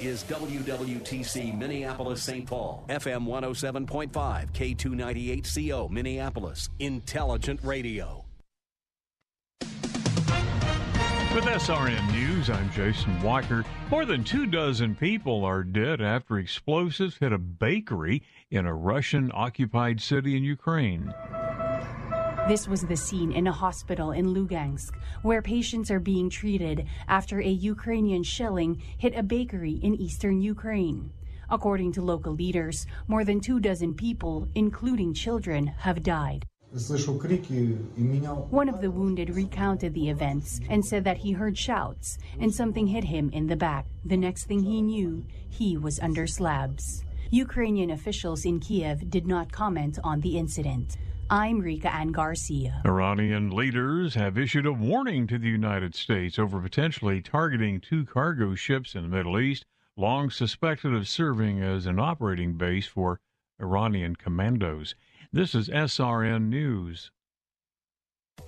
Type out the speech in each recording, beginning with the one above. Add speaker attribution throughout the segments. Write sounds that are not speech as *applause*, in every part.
Speaker 1: is WWTC Minneapolis St. Paul, FM 107.5, K298CO Minneapolis, Intelligent Radio.
Speaker 2: With SRN News, I'm Jason Walker. More than two dozen people are dead after explosives hit a bakery in a Russian occupied city in Ukraine.
Speaker 3: This was the scene in a hospital in Lugansk, where patients are being treated after a Ukrainian shelling hit a bakery in eastern Ukraine. According to local leaders, more than two dozen people, including children, have died. One of the wounded recounted the events and said that he heard shouts and something hit him in the back. The next thing he knew, he was under slabs. Ukrainian officials in Kiev did not comment on the incident. I'm Rika Ann Garcia.
Speaker 2: Iranian leaders have issued a warning to the United States over potentially targeting two cargo ships in the Middle East, long suspected of serving as an operating base for Iranian commandos. This is SRN News.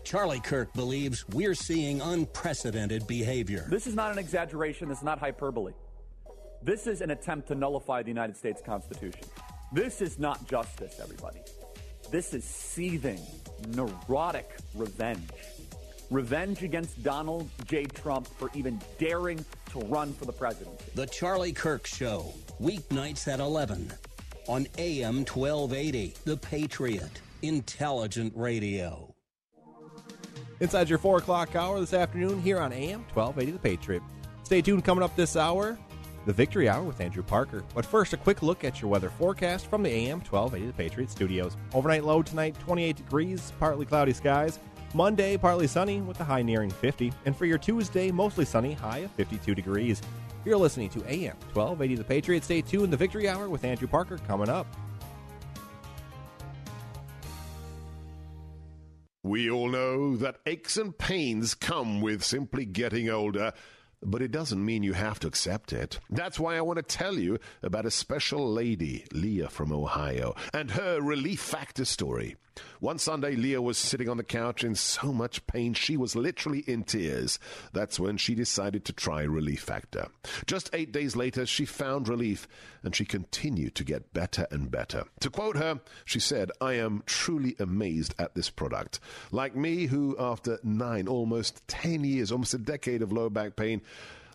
Speaker 1: Charlie Kirk believes we're seeing unprecedented behavior.
Speaker 4: This is not an exaggeration, this is not hyperbole. This is an attempt to nullify the United States Constitution. This is not justice, everybody. This is seething, neurotic revenge. Revenge against Donald J. Trump for even daring to run for the presidency.
Speaker 1: The Charlie Kirk Show, weeknights at 11 on AM 1280. The Patriot, intelligent radio.
Speaker 5: Inside your 4 o'clock hour this afternoon here on AM 1280. The Patriot. Stay tuned coming up this hour the Victory Hour with Andrew Parker. But first, a quick look at your weather forecast from the AM 1280 The Patriot Studios. Overnight low tonight, 28 degrees, partly cloudy skies. Monday, partly sunny with the high nearing 50. And for your Tuesday, mostly sunny, high of 52 degrees. You're listening to AM 1280 The Patriot. Stay tuned. The Victory Hour with Andrew Parker coming up.
Speaker 6: We all know that aches and pains come with simply getting older but it doesn't mean you have to accept it. That's why I want to tell you about a special lady, Leah from Ohio, and her relief factor story. One Sunday, Leah was sitting on the couch in so much pain she was literally in tears. That's when she decided to try Relief Factor. Just eight days later, she found relief and she continued to get better and better. To quote her, she said, I am truly amazed at this product. Like me, who after nine, almost ten years, almost a decade of low back pain,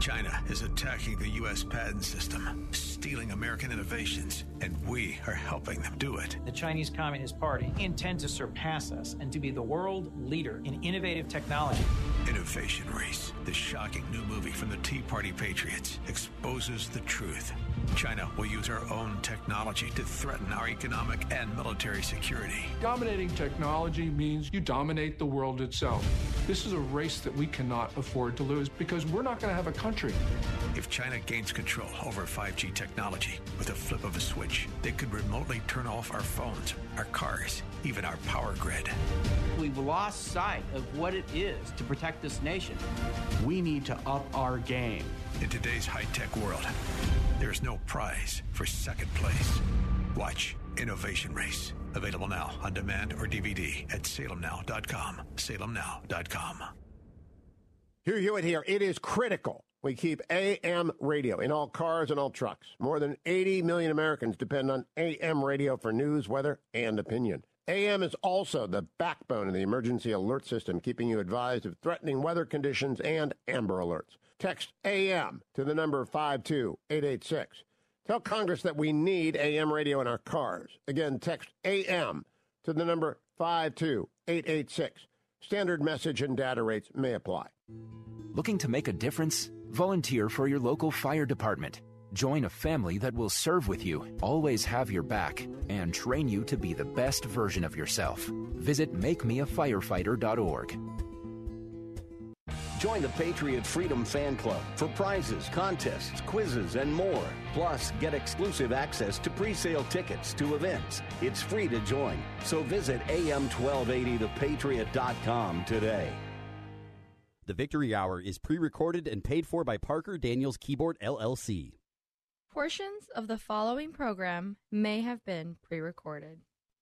Speaker 7: China is attacking the U.S. patent system, stealing American innovations, and we are helping them do it.
Speaker 8: The Chinese Communist Party intends to surpass us and to be the world leader in innovative technology.
Speaker 7: Innovation Race, the shocking new movie from the Tea Party Patriots, exposes the truth. China will use our own technology to threaten our economic and military security.
Speaker 9: Dominating technology means you dominate the world itself. This is a race that we cannot afford to lose because we're not going to have a country.
Speaker 7: If China gains control over 5G technology with a flip of a switch, they could remotely turn off our phones, our cars, even our power grid.
Speaker 10: We've lost sight of what it is to protect this nation.
Speaker 11: We need to up our game.
Speaker 7: In today's high tech world, there's no prize for second place. Watch Innovation Race. Available now on demand or DVD at salemnow.com. Salemnow.com.
Speaker 12: Hugh Hewitt here. It is critical we keep AM radio in all cars and all trucks. More than 80 million Americans depend on AM radio for news, weather, and opinion. AM is also the backbone of the emergency alert system, keeping you advised of threatening weather conditions and Amber Alerts. Text AM to the number 52886. Tell Congress that we need AM radio in our cars. Again, text AM to the number 52886. Standard message and data rates may apply.
Speaker 13: Looking to make a difference? Volunteer for your local fire department. Join a family that will serve with you, always have your back, and train you to be the best version of yourself. Visit makemeafirefighter.org.
Speaker 1: Join the Patriot Freedom Fan Club for prizes, contests, quizzes, and more. Plus, get exclusive access to pre-sale tickets to events. It's free to join. So visit am1280thepatriot.com today.
Speaker 14: The Victory Hour is pre-recorded and paid for by Parker Daniels Kibort LLC.
Speaker 15: Portions of the following program may have been pre-recorded.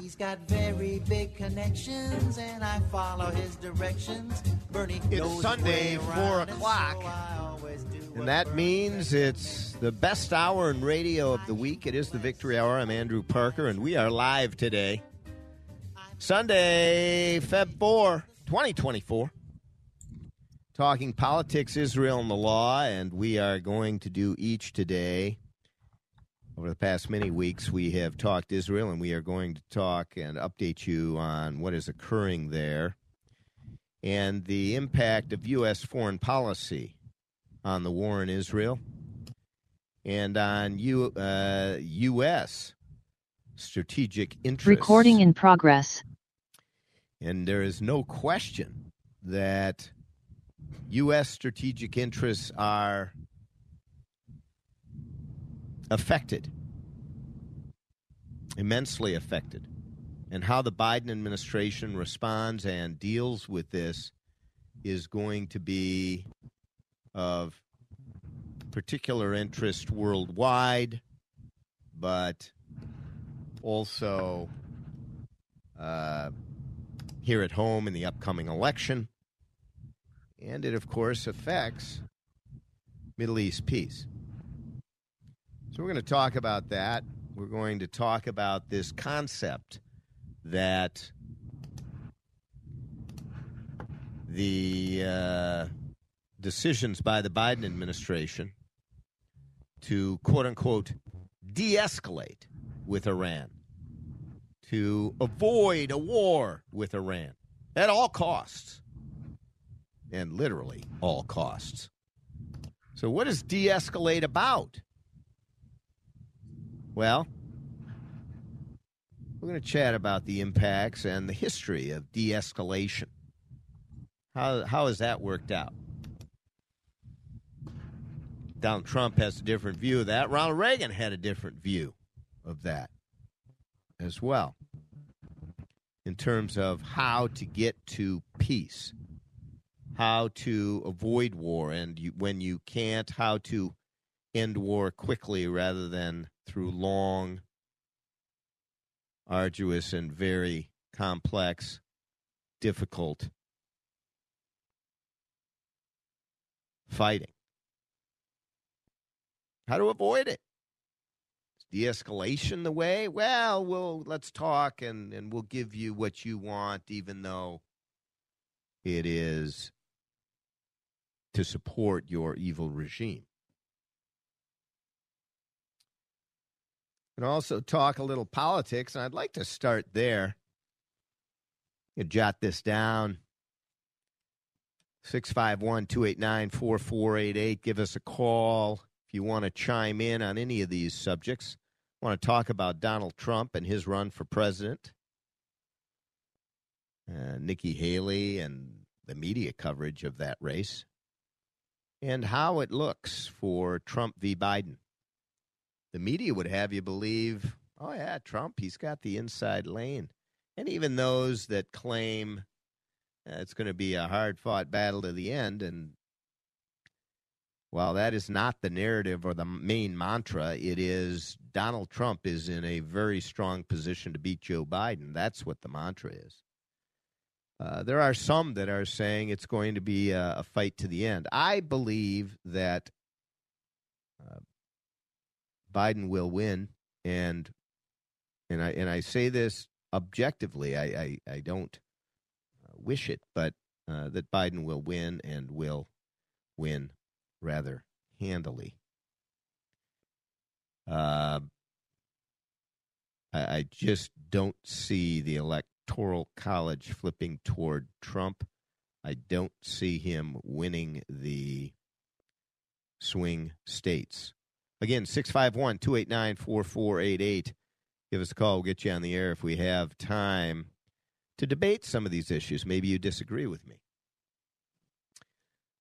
Speaker 16: He's got very big connections, and I follow his directions. Bernie
Speaker 17: It's Sunday,
Speaker 16: way
Speaker 17: 4
Speaker 16: around, and
Speaker 17: o'clock.
Speaker 16: so I always do
Speaker 17: And that means it's the best hour in radio of the week. It is the Victory Hour. I'm Andrew Parker, and we are live today. Sunday, Feb 4, 2024. Talking politics, Israel, and the law, and we are going to do each today. Over the past many weeks, we have talked Israel, and we are going to talk and update you on what is occurring there and the impact of U.S. foreign policy on the war in Israel and on U, uh, U.S. strategic interests.
Speaker 18: Recording in progress.
Speaker 17: And there is no question that U.S. strategic interests are affected, immensely affected. And how the Biden administration responds and deals with this is going to be of particular interest worldwide, but also uh, here at home in the upcoming election. And it, of course, affects Middle East peace. So we're going to talk about that. We're going to talk about this concept that the uh, decisions by the Biden administration to quote unquote de escalate with Iran, to avoid a war with Iran at all costs, and literally all costs. So, what is de escalate about? Well, we're going to chat about the impacts and the history of de escalation. How, how has that worked out? Donald Trump has a different view of that. Ronald Reagan had a different view of that as well, in terms of how to get to peace, how to avoid war, and you, when you can't, how to end war quickly rather than through long, arduous, and very complex, difficult fighting. How to avoid it? de-escalation the way? Well, we'll let's talk and, and we'll give you what you want, even though it is to support your evil regime. And also talk a little politics, and I'd like to start there. You jot this down. 651 289 4488. Give us a call if you want to chime in on any of these subjects. want to talk about Donald Trump and his run for president, uh, Nikki Haley and the media coverage of that race, and how it looks for Trump v. Biden. The media would have you believe, oh, yeah, Trump, he's got the inside lane. And even those that claim uh, it's going to be a hard fought battle to the end. And while that is not the narrative or the main mantra, it is Donald Trump is in a very strong position to beat Joe Biden. That's what the mantra is. Uh, there are some that are saying it's going to be a, a fight to the end. I believe that uh, Biden will win, and and I and I say this objectively. I I, I don't uh, wish it, but uh, that Biden will win and will win rather handily. Uh, I, I just don't see the electoral college flipping toward Trump. I don't see him winning the swing states. Again, 651 289 4488. Give us a call. We'll get you on the air if we have time to debate some of these issues. Maybe you disagree with me.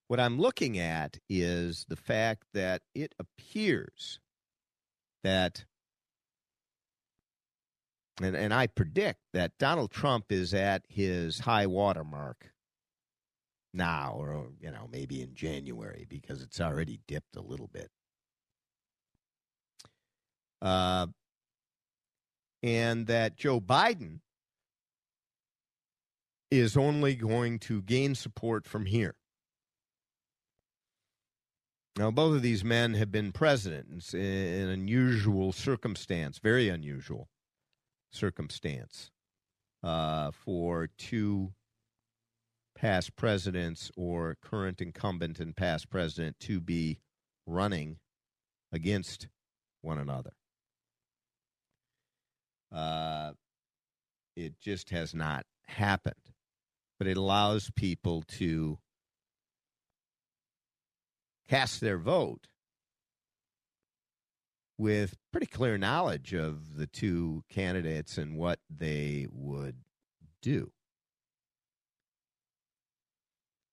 Speaker 17: What I'm looking at is the fact that it appears that, and, and I predict that Donald Trump is at his high water mark now, or, you know, maybe in January because it's already dipped a little bit. Uh, and that Joe Biden is only going to gain support from here. Now, both of these men have been presidents in an unusual circumstance, very unusual circumstance uh, for two past presidents or current incumbent and past president to be running against one another. Uh, it just has not happened. But it allows people to cast their vote with pretty clear knowledge of the two candidates and what they would do.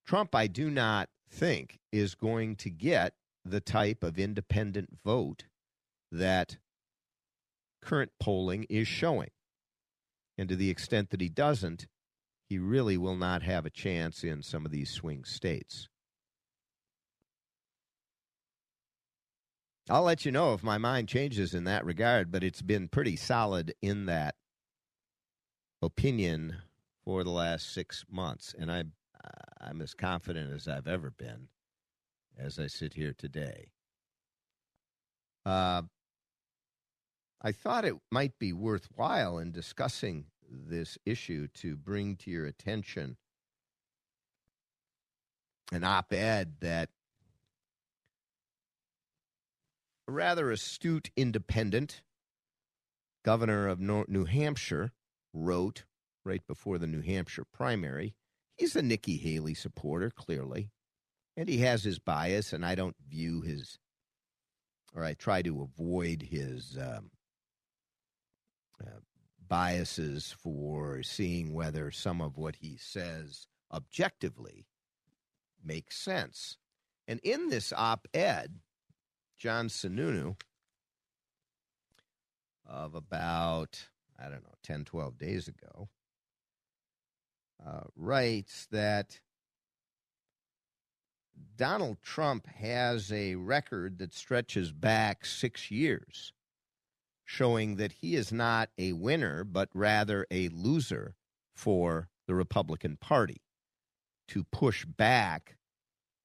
Speaker 17: Trump, I do not think, is going to get the type of independent vote that current polling is showing. And to the extent that he doesn't, he really will not have a chance in some of these swing states. I'll let you know if my mind changes in that regard, but it's been pretty solid in that opinion for the last six months, and I, I'm as confident as I've ever been as I sit here today. Uh, I thought it might be worthwhile in discussing this issue to bring to your attention an op ed that a rather astute independent governor of New Hampshire wrote right before the New Hampshire primary. He's a Nikki Haley supporter, clearly, and he has his bias, and I don't view his, or I try to avoid his um, biases for seeing whether some of what he says objectively makes sense. And in this op ed, John Sununu of about, I don't know, 10, 12 days ago, uh, writes that Donald Trump has a record that stretches back six years showing that he is not a winner, but rather a loser for the Republican Party to push back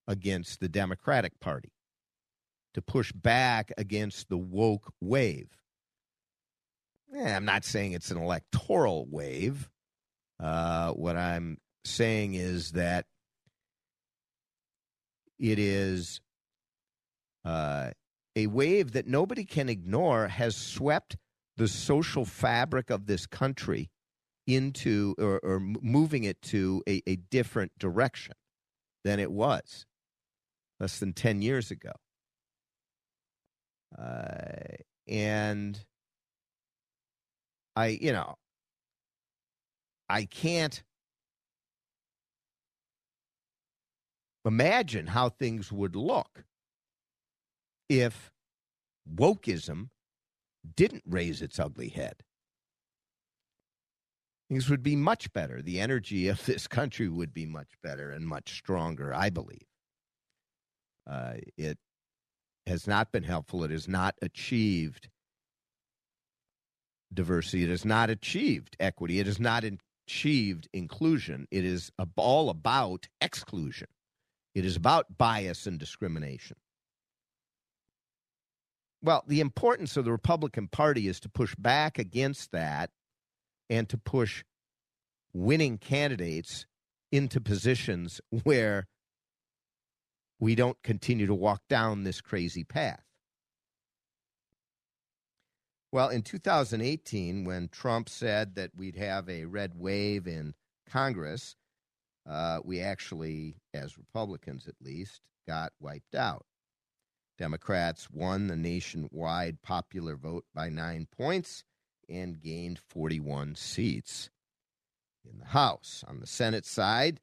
Speaker 17: against the Democratic Party, to push back against the woke wave. Eh, I'm not saying it's an electoral wave. Uh, what I'm saying is that it is uh, a wave that nobody can ignore has swept the social fabric of this country into or, or moving it to a, a, different direction than it was less than 10 years ago. Uh, and I, you know, I can't imagine how things would look if wokeism didn't raise its ugly head. Things would be much better. The energy *laughs* of this country would be much better and much stronger, I believe. Uh, it has not been helpful. It has not achieved diversity. It has not achieved equity. It has not achieved inclusion. It is all about exclusion. It is about bias and discrimination. Well, the importance of the Republican Party is to push back against that and to push winning candidates into positions where we don't continue to walk down this crazy path. Well, in 2018, when Trump said that we'd have a red wave in Congress, uh, we actually, as Republicans at least, got wiped out. Democrats won the nationwide popular vote by nine points and gained 41 seats in the House. On the Senate side,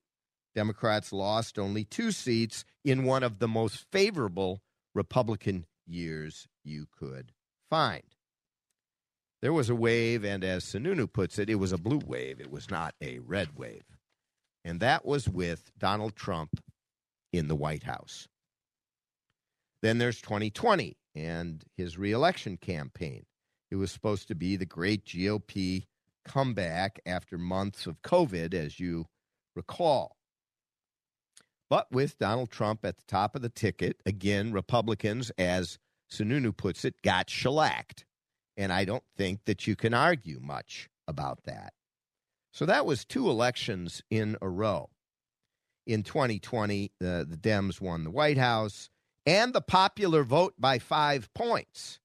Speaker 17: Democrats lost only two seats in one of the most favorable Republican years you could find. There was a wave, and as Sununu puts it, it was a blue wave. It was not a red wave. And that was with Donald Trump in the White House. Then there's 2020 and his reelection campaign. It was supposed to be the great GOP comeback after months of COVID, as you recall. But with Donald Trump at the top of the ticket, again, Republicans, as Sununu puts it, got shellacked. And I don't think that you can argue much about that. So that was two elections in a row. In 2020, uh, the Dems won the White House and the popular vote by five points.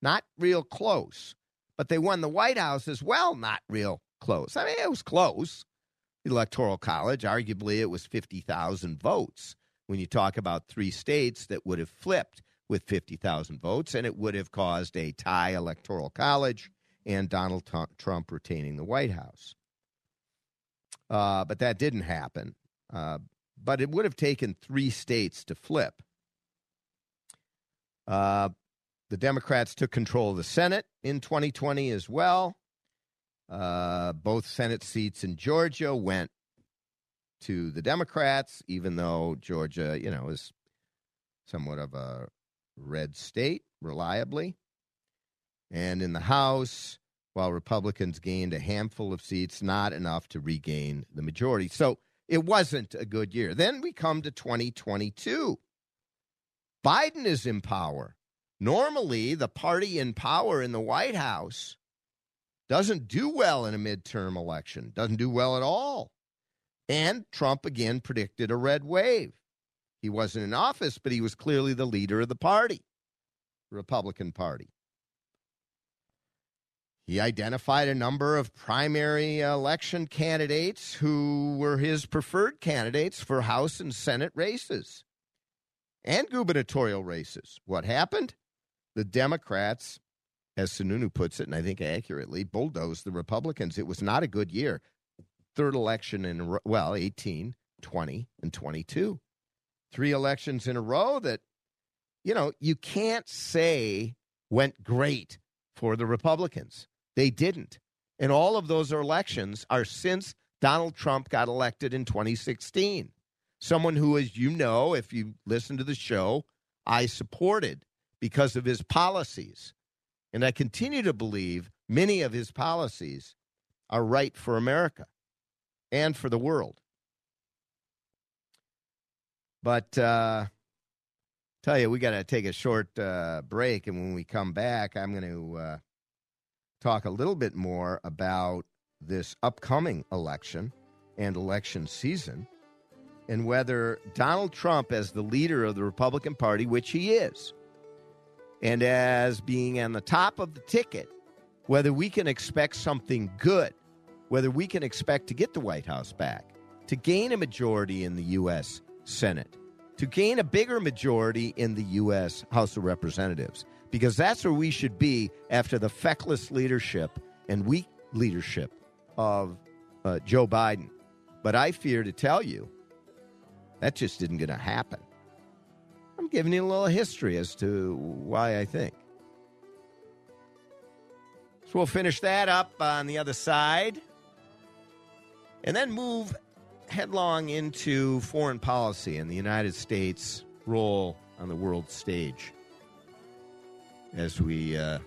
Speaker 17: Not real close, but they won the White House as well, not real close. I mean, it was close. The Electoral College, arguably, it was 50,000 votes when you talk about three states that would have flipped with 50,000 votes, and it would have caused a tie Electoral College and Donald Trump retaining the White House. Uh, but that didn't happen. Uh, but it would have taken three states to flip. Uh, the Democrats took control of the Senate in 2020 as well. Uh, both Senate seats in Georgia went to the Democrats, even though Georgia, you know, is somewhat of a red state reliably. And in the House, while Republicans gained a handful of seats, not enough to regain the majority. So it wasn't a good year. Then we come to 2022. Biden is in power. Normally, the party in power in the White House doesn't do well in a midterm election, doesn't do well at all. And Trump again predicted a red wave. He wasn't in office, but he was clearly the leader of the party, Republican Party. He identified a number of primary election candidates who were his preferred candidates for House and Senate races and gubernatorial races. What happened? The Democrats, as Sununu puts it, and I think accurately, bulldozed the Republicans. It was not a good year. Third election in, well, 18, 20, and 22. Three elections in a row that, you know, you can't say went great for the Republicans. They didn't. And all of those elections are since Donald Trump got elected in 2016 someone who, as you know, if you listen to the show, I supported because of his policies. And I continue to believe many of his policies are right for America and for the world. But uh, tell you, we got to take a short uh, break, and when we come back, I'm going to uh, talk a little bit more about this upcoming election and election season and whether Donald Trump, as the leader of the Republican Party, which he is, and as being on the top of the ticket, whether we can expect something good, whether we can expect to get the White House back, to gain a majority in the U.S. Senate, to gain a bigger majority in the U.S. House of Representatives, because that's where we should be after the feckless leadership and weak leadership of uh, Joe Biden. But I fear to tell you that just isn't going to happen. I'm giving you a little history as to why I think. So we'll finish that up on the other side and then move headlong into foreign policy and the United States' role on the world stage as we uh,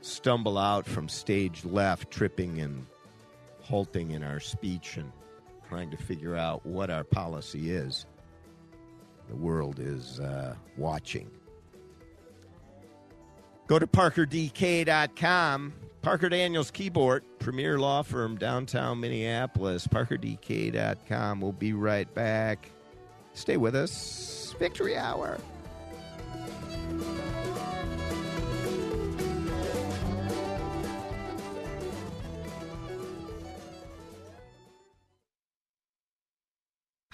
Speaker 17: stumble out from stage left, tripping and halting in our speech and trying to figure out what our policy is. The world is uh, watching. Go to parkerdk.com. Parker Daniels Kibort, premier law firm downtown Minneapolis. Parkerdk.com. We'll be right back. Stay with us. Victory Hour.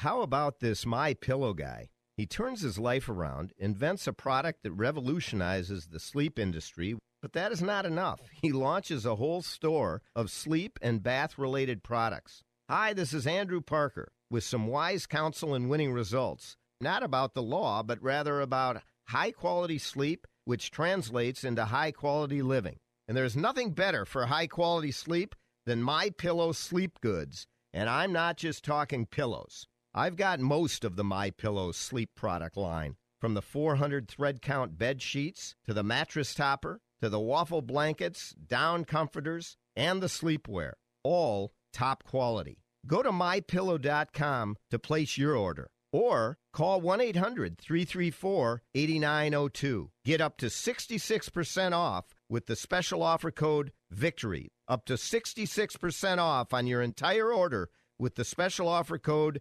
Speaker 17: How about this My Pillow guy? He turns his life around, invents a product that revolutionizes the sleep industry, but that is not enough. He launches a whole store of sleep and bath related products. Hi, this is Andrew Parker with some wise counsel and winning results. Not about the law, but rather about high quality sleep, which translates into high quality living. And there's nothing better for high quality sleep than My Pillow sleep goods. And I'm not just talking pillows. I've got most of the My Pillow sleep product line, from the 400 thread count bed sheets to the mattress topper to the waffle blankets, down comforters, and the sleepwear, all top quality. Go to mypillow.com to place your order or call 1-800-334-8902. Get up to 66% off with the special offer code VICTORY. Up to 66% off on your entire order with the special offer code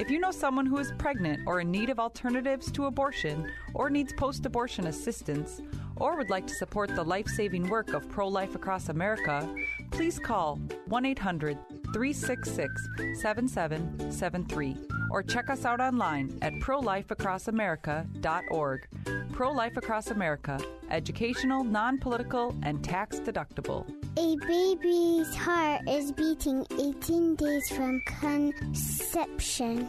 Speaker 19: If you know someone who is pregnant or in need of alternatives to abortion or needs post abortion assistance, or would like to support the life saving work of Pro Life Across America, please call 1 800 366 7773 or check us out online at prolifeacrossamerica.org. Pro Life Across America, educational, non political, and tax deductible.
Speaker 20: A baby's heart is beating 18 days from conception.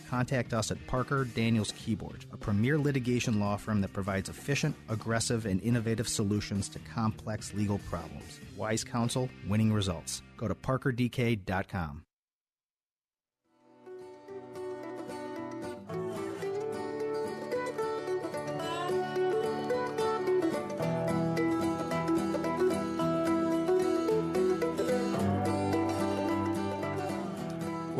Speaker 21: contact us at Parker Daniels Kibort, a premier litigation law firm that provides efficient, aggressive, and innovative solutions to complex legal problems. Wise counsel, winning results. Go to parkerdk.com.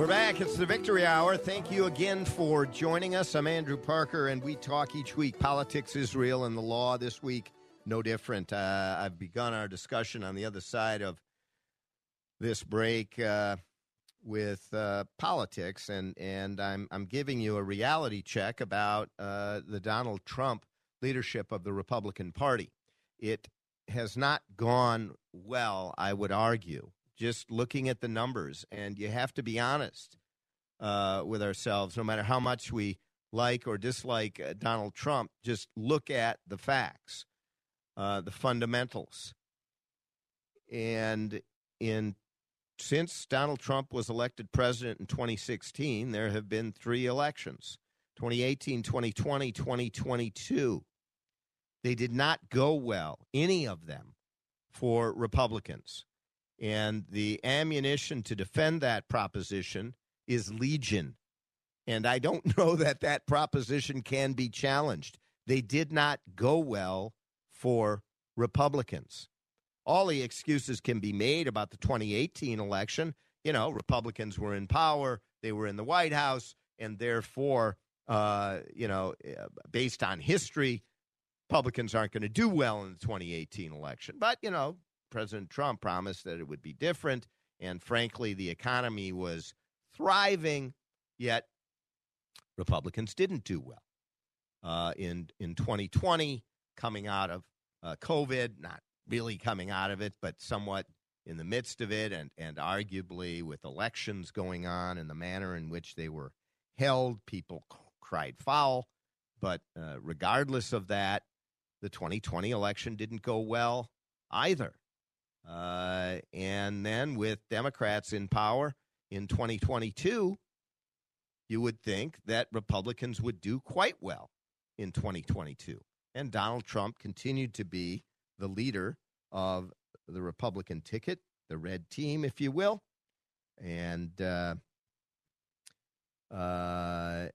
Speaker 17: We're back. It's the Victory Hour. Thank you again for joining us. I'm Andrew Parker, and we talk each week politics, Israel, and the law. This week, no different. Uh, I've begun our discussion on the other side of this break uh, with uh, politics, and, and I'm, I'm giving you a reality check about uh, the Donald Trump leadership of the Republican Party. It has not gone well, I would argue just looking at the numbers. And you have to be honest uh, with ourselves, no matter how much we like or dislike uh, Donald Trump, just look at the facts, uh, the fundamentals. And in since Donald Trump was elected president in 2016, there have been three elections 2018, 2020, 2022. They did not go well, any of them, for Republicans. And the ammunition to defend that proposition is legion. And I don't *laughs* know that that proposition can be challenged. They did not go well for Republicans. all the excuses can be made about the 2018 election. You know, Republicans were in power, they were in the White House, and therefore, uh, you know, uh, based on history, Republicans aren't going to do well in the 2018 election. But, you know, President Trump promised that it would be different. And frankly, the economy was thriving, yet Republicans didn't do well. Uh, in, in 2020, coming out of uh, COVID, not really coming out of it, but somewhat in the midst of it, and, and arguably with elections going on and the manner in which they were held, people c- cried foul. But uh, regardless of that, the 2020 election didn't go well either. Uh, and then with Democrats in power in 2022, you would think that Republicans would do quite well in 2022. And Donald Trump continued to be the leader of the Republican ticket, the red team, if you will. And uh, uh,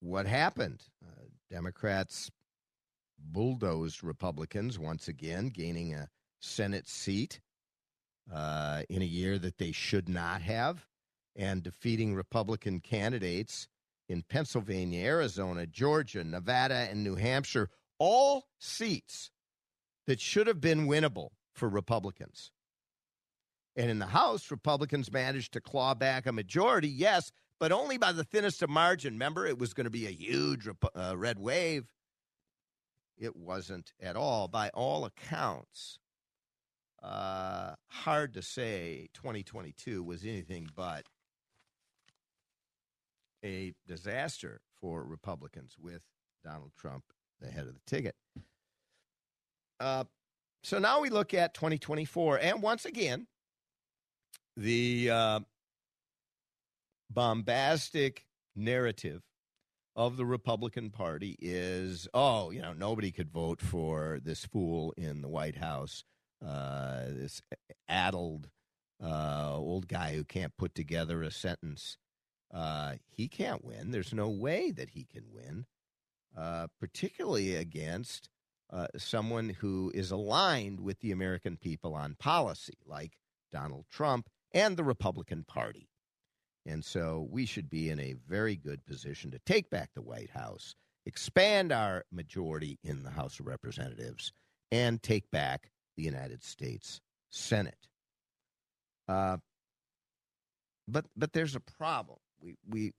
Speaker 17: what happened? Uh, Democrats bulldozed Republicans once again, gaining a Senate seat uh, in a year that they should not have, and defeating Republican candidates in Pennsylvania, Arizona, Georgia, Nevada, and New Hampshire, all seats that should have been winnable for Republicans. And in the House, Republicans managed to claw back a majority, yes, but only by the thinnest of margin. Remember, it was going to be a huge uh, red wave. It wasn't at all. By all accounts, uh, hard to say 2022 was anything but a disaster for Republicans with Donald Trump the head of the ticket. Uh, so now we look at 2024, and once again, the uh, bombastic narrative of the Republican Party is oh, you know, nobody could vote for this fool in the White House, uh, this addled uh, old guy who can't put together a sentence. Uh, he can't win. There's no way that he can win, uh, particularly against uh, someone who is aligned with the American people on policy, like Donald Trump and the Republican Party. And so we should be in a very good position to take back the White House, expand our majority in the House of Representatives, and take back the United States Senate. Uh, but but there's a problem. We we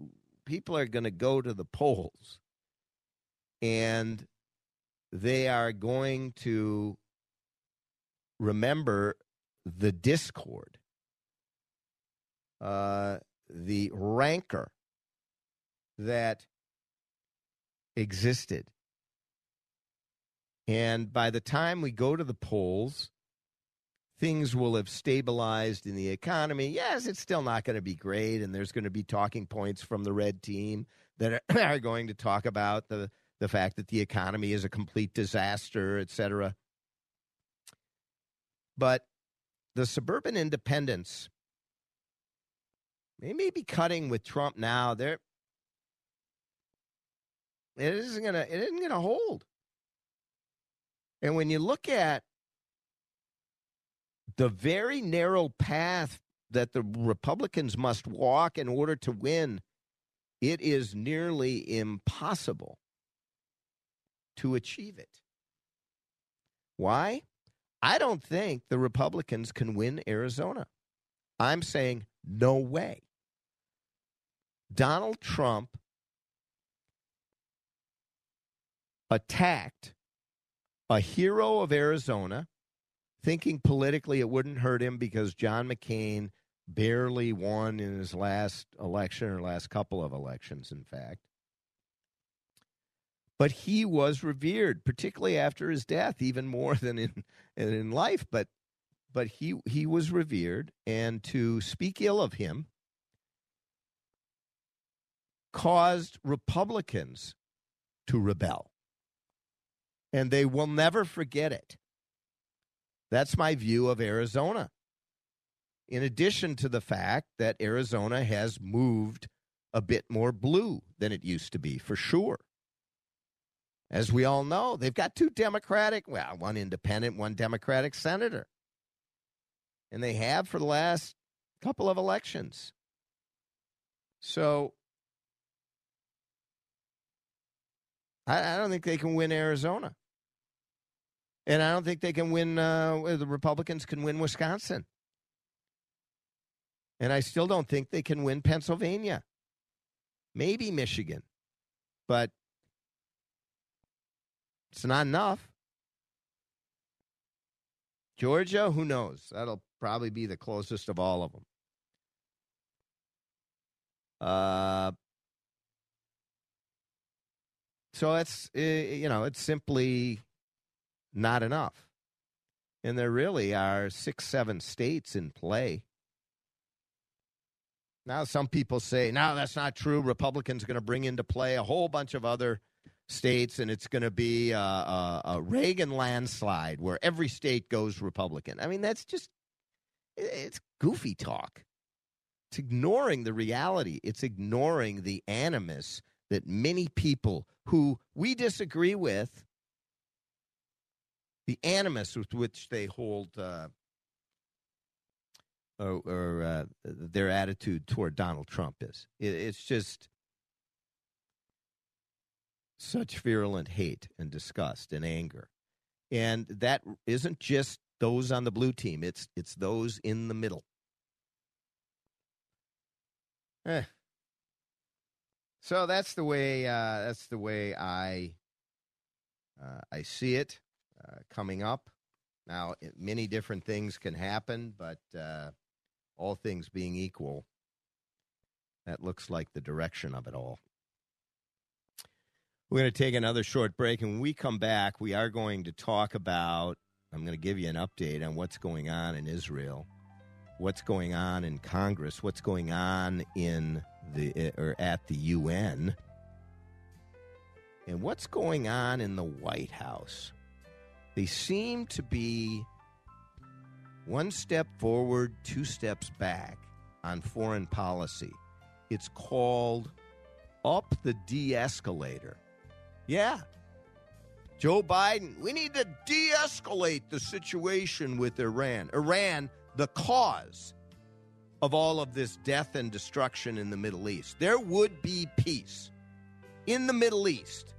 Speaker 17: people are going to go to the polls, and they are going to remember the discord, uh, the rancor that existed. And by the time we go to the polls, things will have stabilized in the economy. Yes, it's still not going to be great, and there's going to be talking points from the red team that *clears throat* are, going to talk about the the fact that the economy is a complete disaster, et cetera. But the suburban independents, they may be cutting with Trump now. They're it isn't gonna it isn't gonna hold. And when you look at the very narrow path that the Republicans must walk in order to win, it is nearly impossible to achieve it. Why? I don't think the Republicans can win Arizona. I'm saying no way. Donald Trump attacked a hero of Arizona, thinking politically it wouldn't hurt him because John McCain barely won in his last election or last couple of elections, in fact. But he was revered, particularly after his death, even more *laughs* than in in life. But but he he was revered, and to speak ill of him caused Republicans to rebel. And they will never forget it. That's my view of Arizona. In addition to the fact that Arizona has moved a bit more blue than it used to be, for sure. As we all know, they've got two Democratic, well, one independent, one Democratic senator. And they have for the last couple of elections. So I, I don't think they can win Arizona. And I don't think they can win, uh, the Republicans can win Wisconsin. And I still don't think they can win Pennsylvania. Maybe Michigan. But it's not enough. Georgia, who knows? That'll probably be the closest of all of them. Uh, so it's you know it's simply not enough, and there really are six, seven states in play. Now, some people say, no, that's not true. Republicans are going to bring into play a whole bunch of other states, and it's going to be a, a, a, Reagan landslide where every state goes Republican. I mean, that's just, it's goofy talk. It's ignoring the reality, it's ignoring the animus that many people who we disagree with, the animus with which they hold. Uh, or, or uh, their attitude toward Donald Trump is. It, it's just such virulent hate and disgust and anger. And that isn't just those on the blue team, it's it's those in the middle. Eh. So that's the way uh, that's the way I uh, I see it uh, coming up. Now, many different things can happen, but uh, all things being equal, that looks like the direction of it all. We're going to take another short break, and when we come back, we are going to talk about. I'm going to give you an update on what's going on in Israel, what's going on in Congress, what's going on in the eh, or at the UN, and what's going on in the White House. They seem to be one step forward, two steps back on foreign policy. It's called up the de escalator. Yeah. Joe Biden, we need to de escalate the situation with Iran. Iran, the cause of all of this death and destruction in the Middle East. There would be peace in the Middle East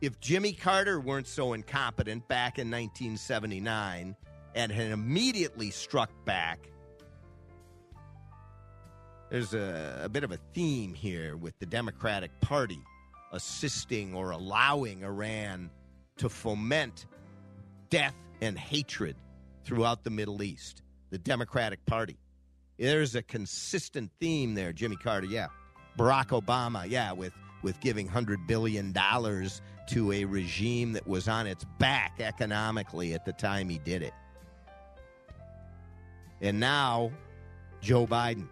Speaker 17: if Jimmy Carter weren't so incompetent back in 1979 and had immediately struck back. There's a, a bit of a theme here with the Democratic Party assisting or allowing Iran to foment death and hatred throughout the Middle East. The Democratic Party. There's a consistent theme there, Jimmy Carter, yeah. Barack Obama, yeah, with, with giving $100 billion to a regime that was on its back economically at the time he did it. And now, Joe Biden.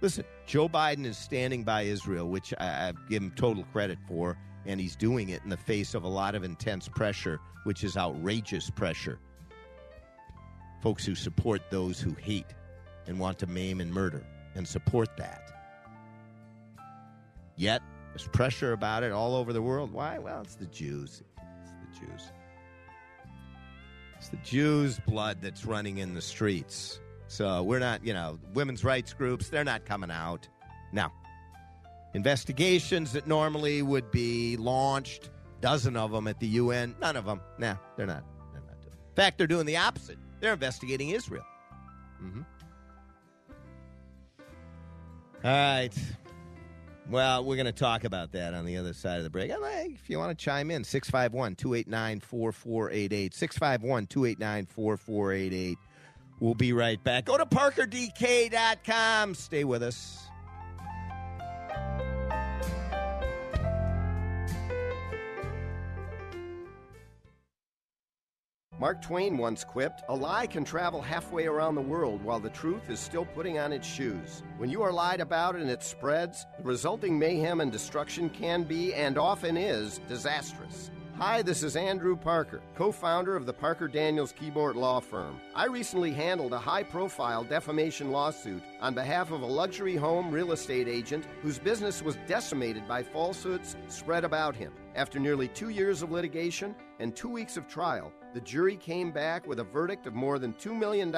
Speaker 17: Listen, Joe Biden is standing by Israel, which I, I give him total credit for, and he's doing it in the face of a lot of intense pressure, which is outrageous pressure. Folks who support those who hate and want to maim and murder and support that. Yet, there's pressure about it all over the world. Why? Well, it's the Jews. It's the Jews. It's the Jews' blood that's running in the streets. So we're not, you know, women's rights groups, they're not coming out. Now, investigations that normally would be launched, dozen of them at the UN, none of them. Nah, they're not. They're not doing. In fact, they're doing the opposite. They're investigating Israel. Mm-hmm. All right. Well, we're going to talk about that on the other side of the break. If you want to chime in, 651 289 4488. 651 289 4488. We'll be right back. Go to parkerdk.com. Stay with us. Mark Twain once quipped, A lie can travel halfway around the world while the truth is still putting on its shoes. When you are lied about and it spreads, the resulting mayhem and destruction can be, and often is, disastrous. Hi, this is Andrew Parker, co founder of the Parker Daniels Kibort Law Firm. I recently handled a high profile defamation lawsuit on behalf of a luxury home real estate agent whose business was decimated by falsehoods spread about him. After nearly two years of litigation and two weeks of trial, the jury came back with a verdict of more than $2 million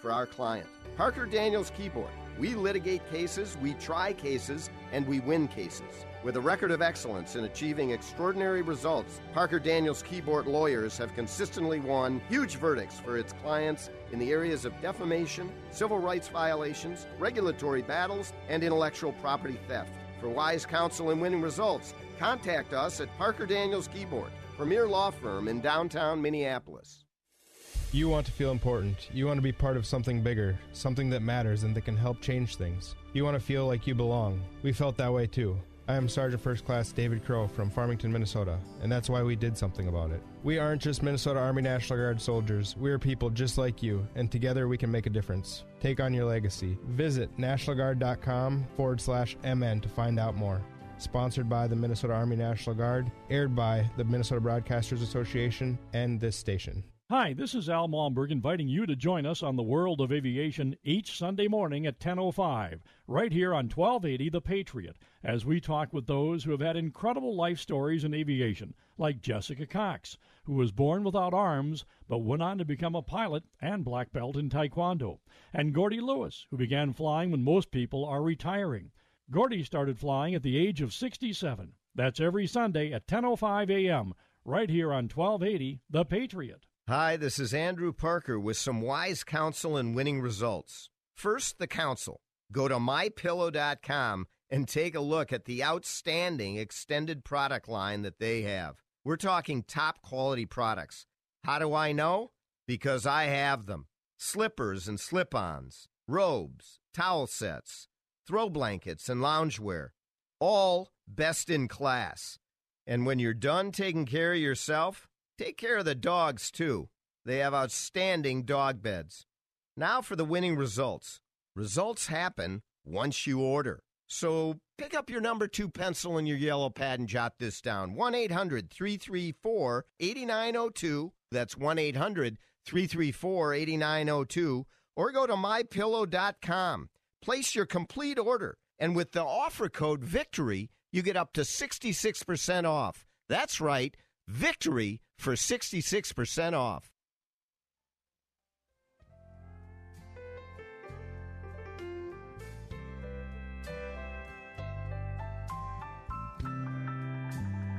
Speaker 17: for our client. Parker Daniels Kibort. We litigate cases, we try cases, and we win cases. With a record of excellence in achieving extraordinary results, Parker Daniels Kibort lawyers have consistently won huge verdicts for its clients in the areas of defamation, civil rights violations, regulatory battles, and intellectual property theft. For wise counsel and winning results, contact us at Parker Daniels Kibort, premier law firm in downtown Minneapolis.
Speaker 22: You want to feel important. You want to be part of something bigger, something that matters and that can help change things. You want to feel like you belong. We felt that way too. I am Sergeant First Class David Crow from Farmington, Minnesota, and that's why we did something about it. We aren't just Minnesota Army National Guard soldiers. We are people just like you, and together we can make a difference. Take on your legacy. Visit nationalguard.com forward slash MN to find out more. Sponsored by the Minnesota Army National Guard, aired by the Minnesota Broadcasters Association and this station.
Speaker 23: Hi, this is Al Malmberg inviting you to join us on the World of Aviation each Sunday morning at 10:05, right here on 1280 The Patriot, as we talk with those who have had incredible life stories in aviation, like Jessica Cox, who was born without arms but went on to become a pilot and black belt in taekwondo, and Gordy Lewis, who began flying when most people are retiring. Gordy started flying at the age of 67. That's every Sunday at 10:05 a.m. right here on 1280 The Patriot.
Speaker 17: Hi, this is Andrew Parker with some wise counsel and winning results. First, the counsel. Go to mypillow.com and take a look at the outstanding extended product line that they have. We're talking top quality products. How do I know? Because I have them. Slippers and slip ons, robes, towel sets, throw blankets, and loungewear. All best in class. And when you're done taking care of yourself, Take care of the dogs, too. They have outstanding dog beds. Now for the winning results. Results happen once you order. So pick up your number two pencil and your yellow pad and jot this down 1 800 334 8902. That's 1 800 334 8902. Or go to mypillow.com. Place your complete order. And with the offer code VICTORY, you get up to 66% off. That's right, VICTORY for 66% off.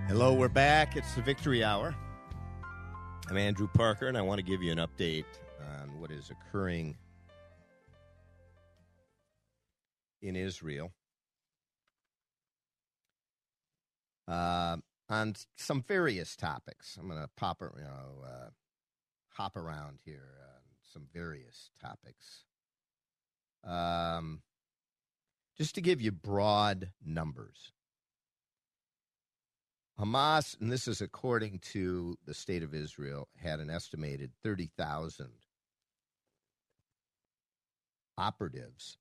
Speaker 17: Hello, we're back. It's the Victory Hour. I'm Andrew Parker, and I want to give you an update on what is occurring in Israel. Uh, on some various topics. I'm going to pop, you know, uh, hop around here on some various topics. Um, just to give you broad numbers. Hamas, and this is according to the state of Israel, had an estimated 30,000 operatives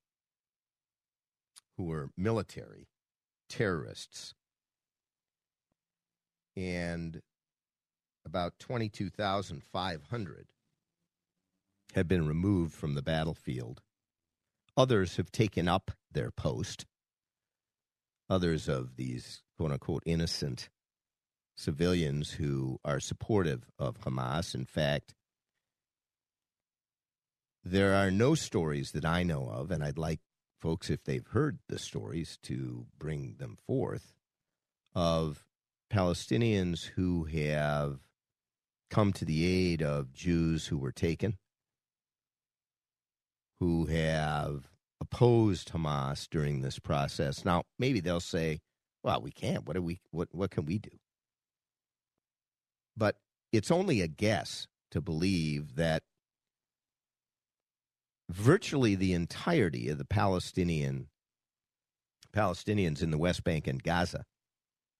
Speaker 17: who were military terrorists and about 22,500 have been removed from the battlefield. Others have taken up their post. Others of these quote unquote innocent civilians who are supportive of Hamas. In fact, there are no stories that I know of, and I'd like folks, if they've heard the stories, to bring them forth of Palestinians who have come to the aid of Jews who were taken, who have opposed Hamas during this process. Now, maybe they'll say, "Well, we can't. What do we? What what can we do?" But it's only a guess to believe that virtually the entirety of the Palestinian Palestinians in the West Bank and Gaza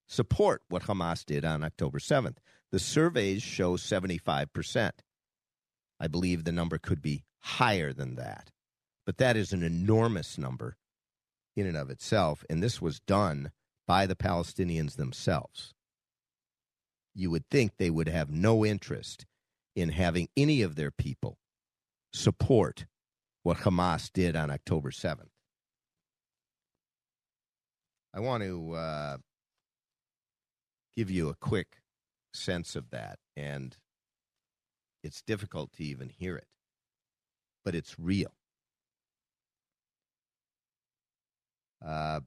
Speaker 17: support what Hamas did on October 7th. The surveys show 75%. I believe the number could be higher than that. But that is an enormous number in and of itself. And this was done by the Palestinians themselves. you would think they would have no interest in having any of their people support what Hamas did on October 7th. I want to uh, give you a quick sense of that, and it's difficult to even hear it, but it's real. Uh,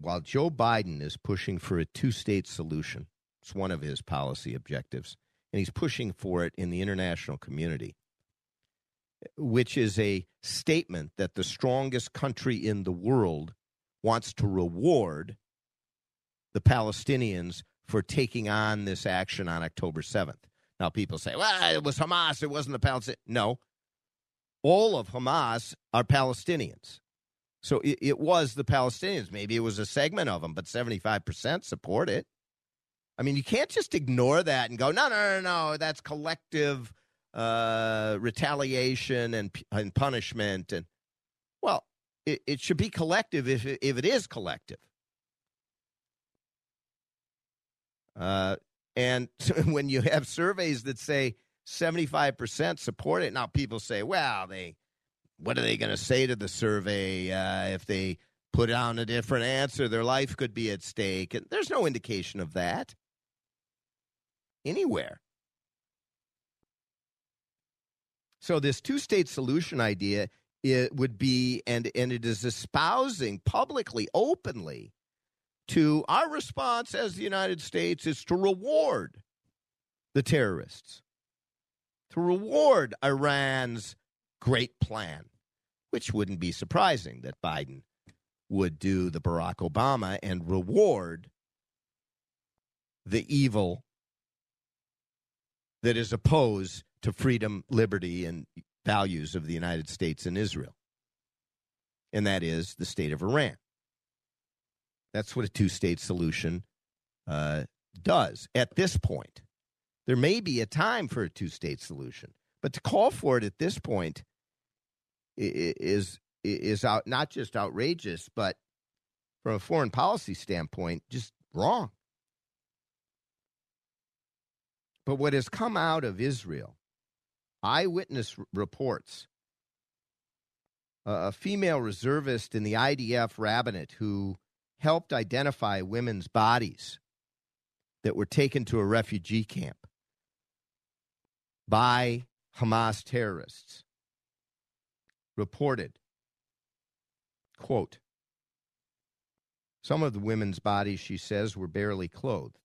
Speaker 17: while Joe Biden is pushing for a two state solution, it's one of his policy objectives, and he's pushing for it in the international community, which is a statement that the strongest country in the world wants to reward the Palestinians for taking on this action on October 7th. Now, people say, well, it was Hamas, it wasn't the Palestinians. No. All of Hamas are Palestinians. So it, it, was the Palestinians. Maybe it was a segment of them, but 75% support it. I mean, you can't just ignore that and go, no, no, no, no, that's collective uh, retaliation and, and punishment. And, well, it, it should be collective if if it is collective. Uh, and *laughs* when you have surveys that say 75% support it, now people say, well, they, what are they going to say to the survey uh, if they put on a different answer? Their life could be at stake. And there's no indication of that anywhere. So this two-state solution idea it would be, and and it is espousing publicly, openly, to our response as the United States is to reward the terrorists, to reward Iran's great plan, which wouldn't be surprising that Biden would do the Barack Obama and reward the evil that is opposed to freedom, liberty, and values of the United States and Israel. And that is the state of Iran. That's what a two state solution uh, does at this point. There may be a time for a two state solution, but to call for it at this point is is out not just outrageous, but from a foreign policy standpoint, just wrong. But what has come out of Israel, eyewitness reports, a female reservist in the IDF rabbinate who helped identify women's bodies that were taken to a refugee camp by Hamas terrorists reported quote some of the women's bodies she says were barely clothed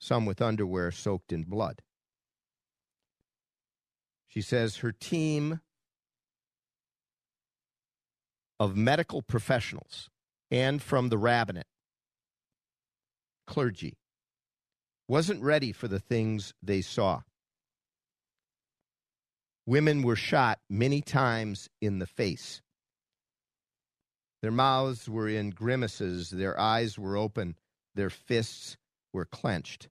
Speaker 17: some with underwear soaked in blood. She says her team of medical professionals and from the rabbinate clergy wasn't ready for the things they saw. Women were shot many times in the face. Their mouths were in grimaces, their eyes were open, their fists were clenched.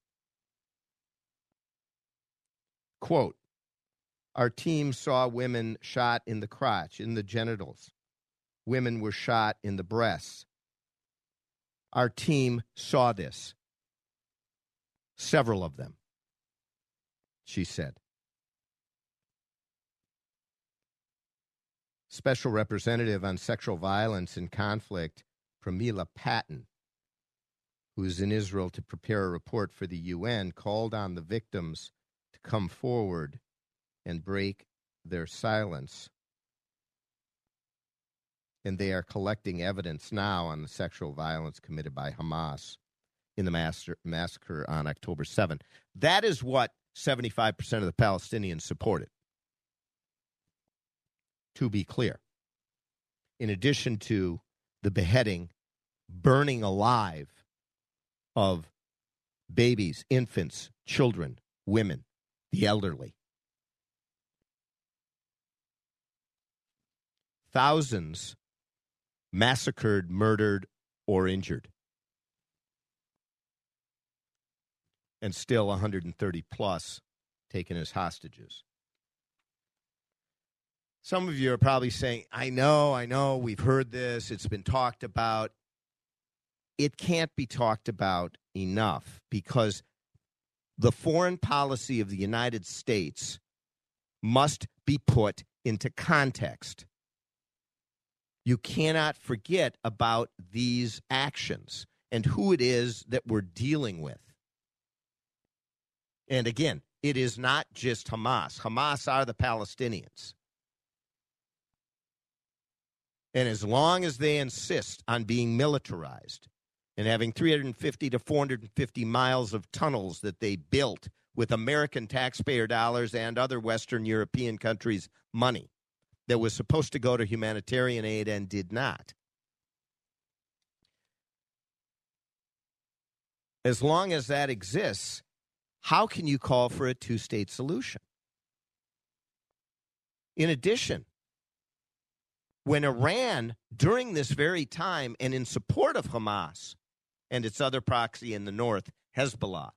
Speaker 17: Quote Our team saw women shot in the crotch, in the genitals. Women were shot in the breasts, our team saw this. Several of them, she said. Special Representative on Sexual Violence and Conflict, Pramila Patten, who is in Israel to prepare a report for the UN, called on the victims to come forward and break their silence and they are collecting evidence now on the sexual violence committed by Hamas in the massacre, massacre on October 7. That is what 75% of the Palestinians supported. To be clear, in addition to the beheading, burning alive of babies, infants, children, women, the elderly. Thousands massacred, murdered, or injured. And still 130 plus taken as hostages. Some of you are probably saying, I know, I know, we've heard this, it's been talked about. It can't be talked about enough because the foreign policy of the United States must be put into context. You cannot forget about these actions and who it is that we're dealing with. And again, it is not just Hamas. Hamas are the Palestinians. And as long as they insist on being militarized and having 350 to 450 miles of tunnels that they built with American taxpayer dollars and other Western European countries' money that was supposed to go to humanitarian aid and did not. As long as that exists, how can you call for a two state solution? In addition, when Iran, during this very time and in support of Hamas and its other proxy in the north, Hezbollah,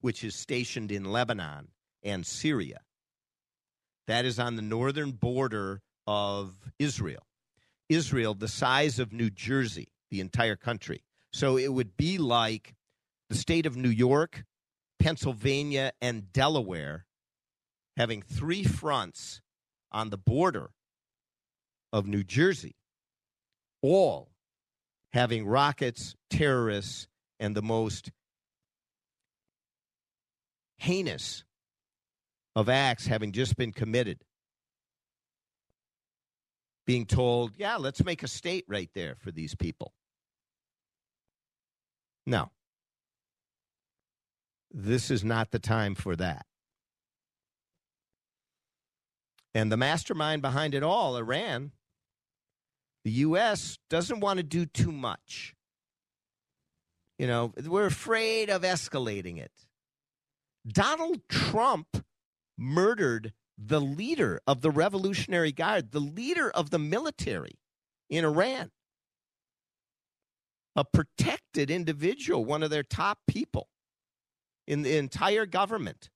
Speaker 17: which is stationed in Lebanon and Syria, that is on the northern border of Israel. Israel, the size of New Jersey, the entire country. So it would be like the state of New York, Pennsylvania, and Delaware having three fronts on the border of New Jersey, all having rockets, terrorists, and the most heinous of acts having just been committed. Being told, yeah, let's make a state right there for these people. No. This is not the time for that. And the mastermind behind it all, Iran, the U.S. doesn't want to do too much. You know, we're afraid of escalating it. Donald Trump murdered the leader of the Revolutionary Guard, the leader of the military in Iran, a protected individual, one of their top people in the entire government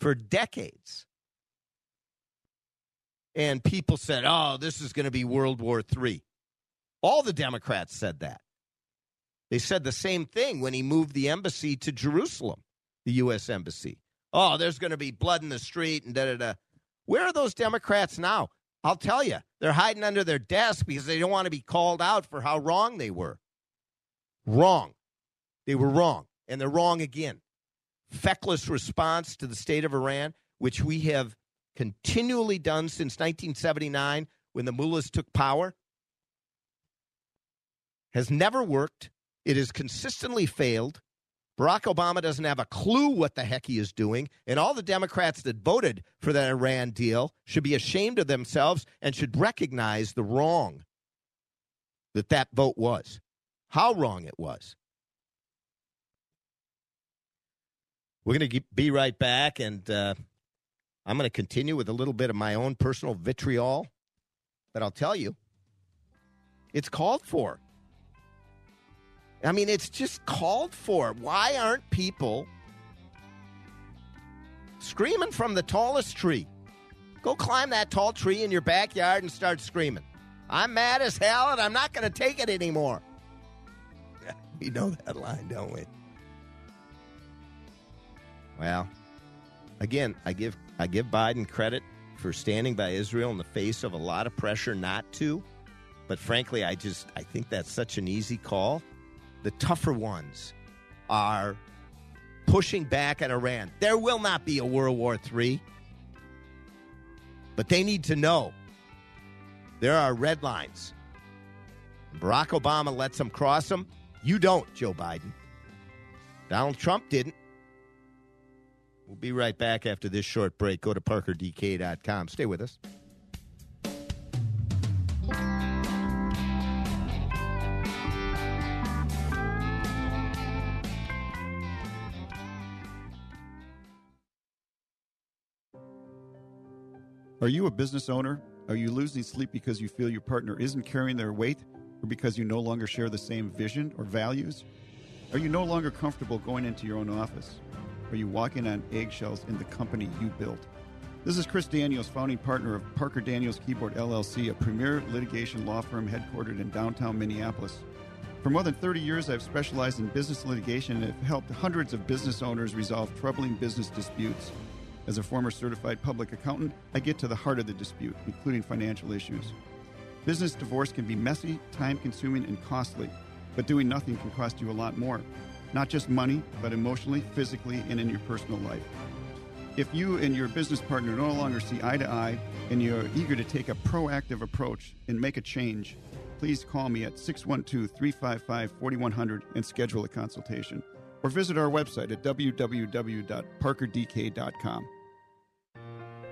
Speaker 17: for decades. And people said, oh, this is going to be World War III. All the Democrats said that. They said the same thing when he moved the embassy to Jerusalem, the U.S. embassy. Oh, there's going to be blood in the street and da da da. Where are those Democrats now? I'll tell you, they're hiding under their desk because they don't want to be called out for how wrong they were. Wrong. They were wrong, and they're wrong again. Feckless response to the state of Iran, which we have continually done since 1979 when the mullahs took power, has never worked. It has consistently failed. Barack Obama doesn't have a clue what the heck he is doing. And all the Democrats that voted for that Iran deal should be ashamed of themselves and should recognize the wrong that that vote was, how wrong it was. We're going to be right back, and uh, I'm going to continue with a little bit of my own personal vitriol, but I'll tell you, it's called for. I mean, it's just called for. Why aren't people screaming from the tallest tree? Go climb that tall tree in your backyard and start screaming. I'm mad as hell and I'm not going to take it anymore. *laughs* we know that line, don't we? Well, again, I give I give Biden credit for standing by Israel in the face of a lot of pressure not to. But frankly, I just I think that's such an easy call. The tougher ones are pushing back at Iran. There will not be a World War III. But they need to know there are red lines. Barack Obama lets them cross them. You don't, Joe Biden. Donald Trump didn't. We'll be right back after this short break. Go to parkerdk.com. Stay with us.
Speaker 24: Are you a business owner? Are you losing sleep because you feel your partner isn't carrying their weight or because you no longer share the same vision or values? Are you no longer comfortable going into your own office? Are you walking on eggshells in the company you built? This is Chris Daniels, founding partner of Parker Daniels Kibort LLC, a premier litigation law firm headquartered in downtown Minneapolis. For more than 30 years, I've specialized in business litigation and have helped hundreds of business owners resolve troubling business disputes. As a former certified public accountant, I get to the heart of the dispute, including financial issues. Business divorce can be messy, time consuming, and costly, but doing nothing can cost you a lot more. Not just money, but emotionally, physically, and in your personal life. If you and your business partner no longer see eye to eye and you're eager to take a proactive approach and make a change, please call me at 612 355 4100 and schedule a consultation. Or visit our website at www.parkerdk.com.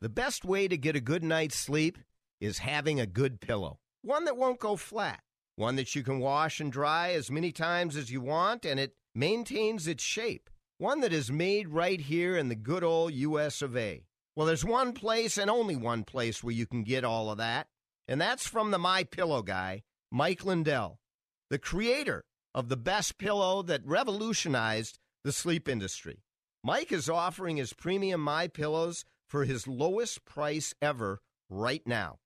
Speaker 17: The best way to get a good night's sleep is having a good pillow. One that won't go flat. One that you can wash and dry as many times as you want and it maintains its shape. One that is made right here in the good old US of A. Well, there's one place and only one place where you can get all of that, and that's from the My Pillow guy, Mike Lindell, the creator of the best pillow that revolutionized the sleep industry. Mike is offering his premium My Pillows for his lowest price ever right now.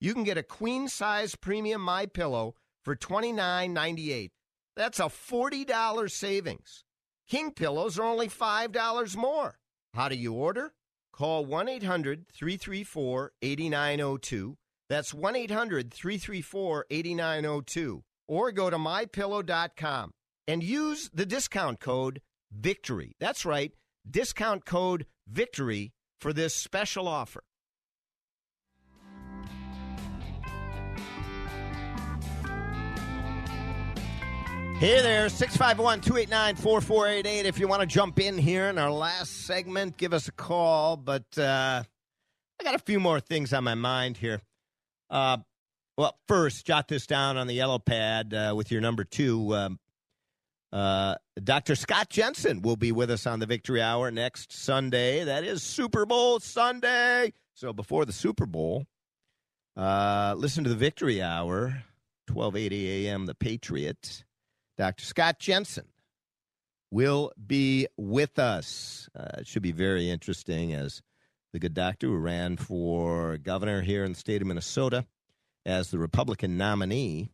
Speaker 17: You can get a queen size premium My Pillow for $29.98. That's a $40 savings. King pillows are only $5 more. How do you order? Call 1 800 334 8902. That's 1 800 334 8902. Or go to mypillow.com and use the discount code VICTORY. That's right, discount code VICTORY for this special offer. Hey there, 651 289 4488. If you want to jump in here in our last segment, give us a call. But uh, I got a few more things on my mind here. Uh, well, first, jot this down on the yellow pad uh, with your number two. Um, uh, Dr. Scott Jensen will be with us on the Victory Hour next Sunday. That is Super Bowl Sunday. So before the Super Bowl, uh, listen to the Victory Hour, 1280 a.m., The Patriot. Dr. Scott Jensen will be with us. Uh, it should be very interesting as the good doctor who ran for governor here in the state of Minnesota as the Republican nominee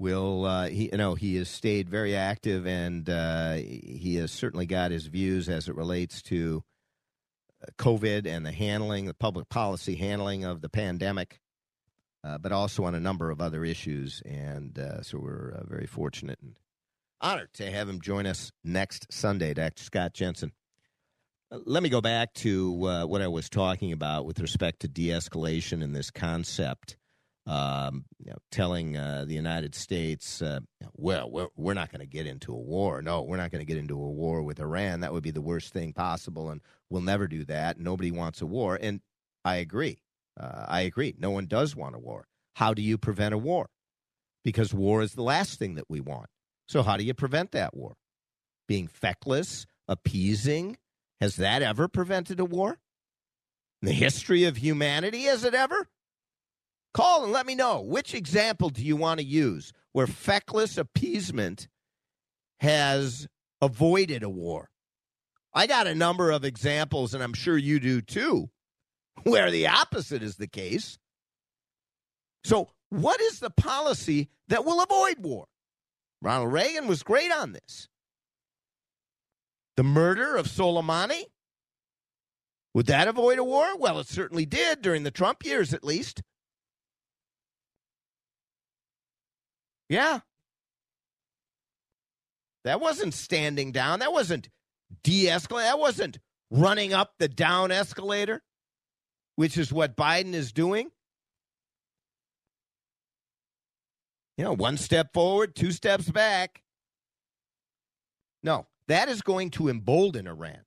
Speaker 17: will uh, he you know he has stayed very active and uh, he has certainly got his views as it relates to uh, COVID and the handling, the public policy handling of the pandemic uh, but also on a number of other issues. And uh, so we're uh, very fortunate and honored to have him join us next Sunday, Dr. Scott Jensen. Let me go back to what I was talking about with respect to de escalation and this concept. Um, you know, telling uh, the United States, well, we're, we're not going to get into a war. No, we're not going to get into a war with Iran. That would be the worst thing possible, and we'll never do that. Nobody wants a war. And I agree. Uh, I agree. No one does want a war. How do you prevent a war? Because war is the last thing that we want. So, how do you prevent that war? Being feckless, appeasing? Has that ever prevented a war? In the history of humanity, has it ever? Call and let me know. Which example do you want to use where feckless appeasement has avoided a war? I got a number of examples, and I'm sure you do too, *laughs* where the opposite is the case. So, what is the policy that will avoid war? Ronald Reagan was great on this. The murder of Soleimani? Would that avoid a war? Well, it certainly did during the Trump years, at least. Yeah. That wasn't standing down. That wasn't de escalate. That wasn't running up the down escalator, which is what Biden is doing. You know, one step forward, two steps back. No, that is going to embolden Iran.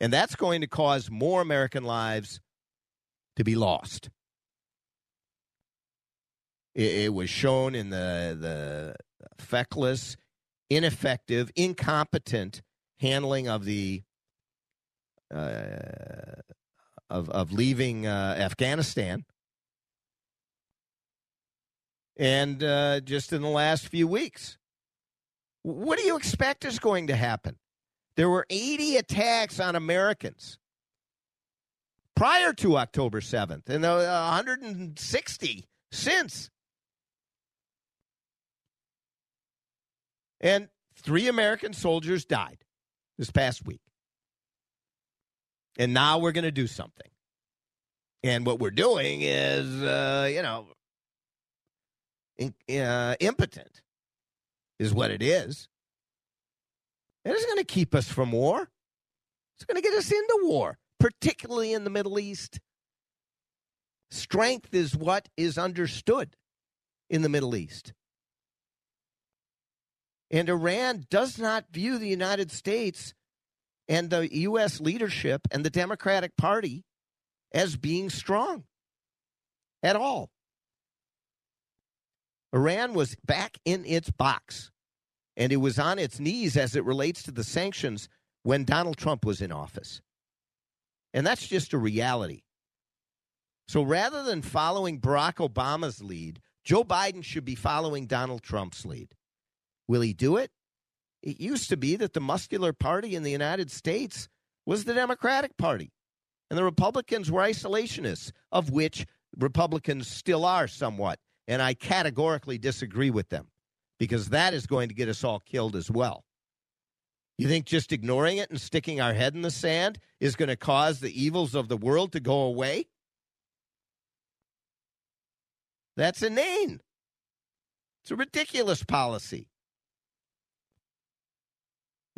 Speaker 17: And that's going to cause more American lives to be lost. It, it was shown in the, the feckless, ineffective, incompetent handling of the uh, of of leaving uh, Afghanistan, and uh, just in the last few weeks, what do you expect is going to happen? There were 80 attacks on Americans prior to October 7th, and 160 since. And three American soldiers died this past week. And now we're going to do something. And what we're doing is, uh, you know, in, uh, impotent, is what it is. It isn't going to keep us from war. It's going to get us into war, particularly in the Middle East. Strength is what is understood in the Middle East. And Iran does not view the United States and the U.S. leadership and the Democratic Party as being strong at all. Iran was back in its box, and it was on its knees as it relates to the sanctions when Donald Trump was in office. And that's just a reality. So rather than following Barack Obama's lead, Joe Biden should be following Donald Trump's lead. Will he do it? It used to be that the muscular party in the United States was the Democratic Party, and the Republicans were isolationists, of which Republicans still are somewhat. And I categorically disagree with them because that is going to get us all killed as well. You think just ignoring it and sticking our head in the sand is going to cause the evils of the world to go away? That's inane. It's a ridiculous policy.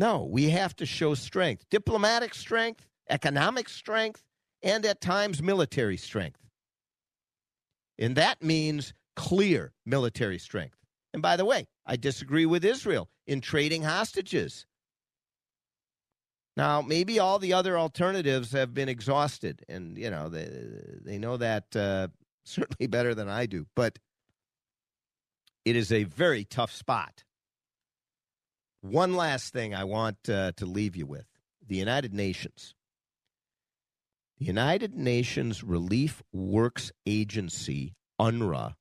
Speaker 17: No, we have to show strength diplomatic strength, economic strength, and at times military strength. And that means clear military strength. And by the way, I disagree with Israel in trading hostages. Now, maybe all the other alternatives have been exhausted, and you know they they know that uh, certainly better than I do. But it is a very tough spot one last thing I want uh, to leave you with the United Nations. The United Nations Relief Works Agency, UNRWA,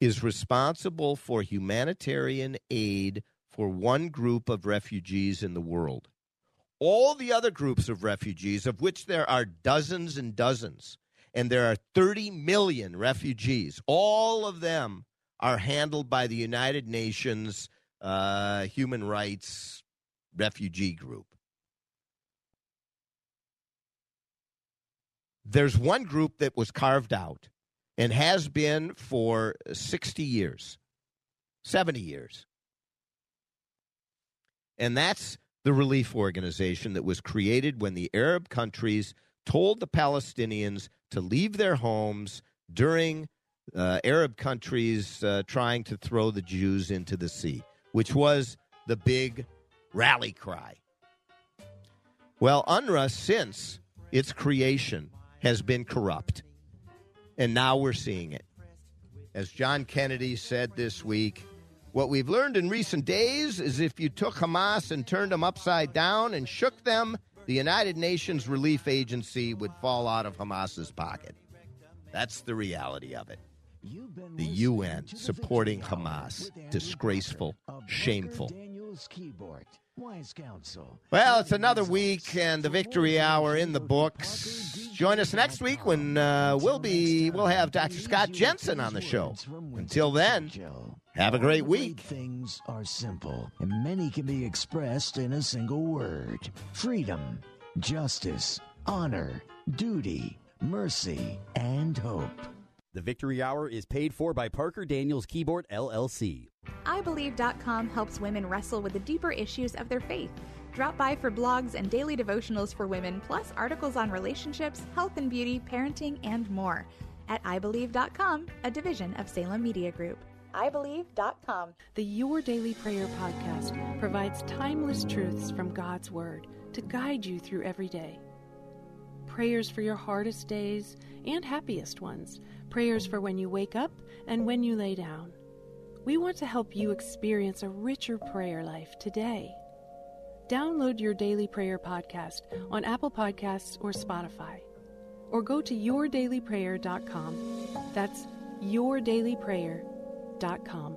Speaker 17: is responsible for humanitarian aid for one group of refugees in the world. All the other groups of refugees, of which there are dozens and dozens, and there are 30 million refugees, all of them are handled by the United Nations uh, human rights refugee group. There's one group that was carved out and has been for 60 years, 70 years. And that's the relief organization that was created when the Arab countries told the Palestinians to leave their homes during uh, Arab countries uh, trying to throw the Jews into the sea which was the big rally cry. Well, UNRWA, since its creation, has been corrupt. And now we're seeing it. As John Kennedy said this week, what we've learned in recent days is if you took Hamas and turned them upside down and shook them, the United Nations Relief Agency would fall out of Hamas's pocket. That's the reality of it the UN supporting Hamas. Disgraceful, shameful. Well, it's another week and the victory hour in the books. Join us next week when uh, we'll be we'll have Dr. Scott Jensen on the show. Until then, have a great week.
Speaker 25: Things are simple, and many can be expressed in a single word: freedom, justice, honor, duty, mercy, and hope.
Speaker 14: The Victory Hour is paid for by Parker Daniels Kibort LLC.
Speaker 26: IBelieve.com helps women wrestle with the deeper issues of their faith. Drop by for blogs and daily devotionals for women, plus articles on relationships, health and beauty, parenting, and more. At IBelieve.com, a division of Salem Media Group. IBelieve.com.
Speaker 27: The Your Daily Prayer podcast provides timeless truths from God's Word to guide you through every day. Prayers for your hardest days and happiest ones, prayers for when you wake up and when you lay down. We want to help you experience a richer prayer life today. Download your daily prayer podcast on Apple Podcasts or Spotify. Or go to yourdailyprayer.com. That's yourdailyprayer.com.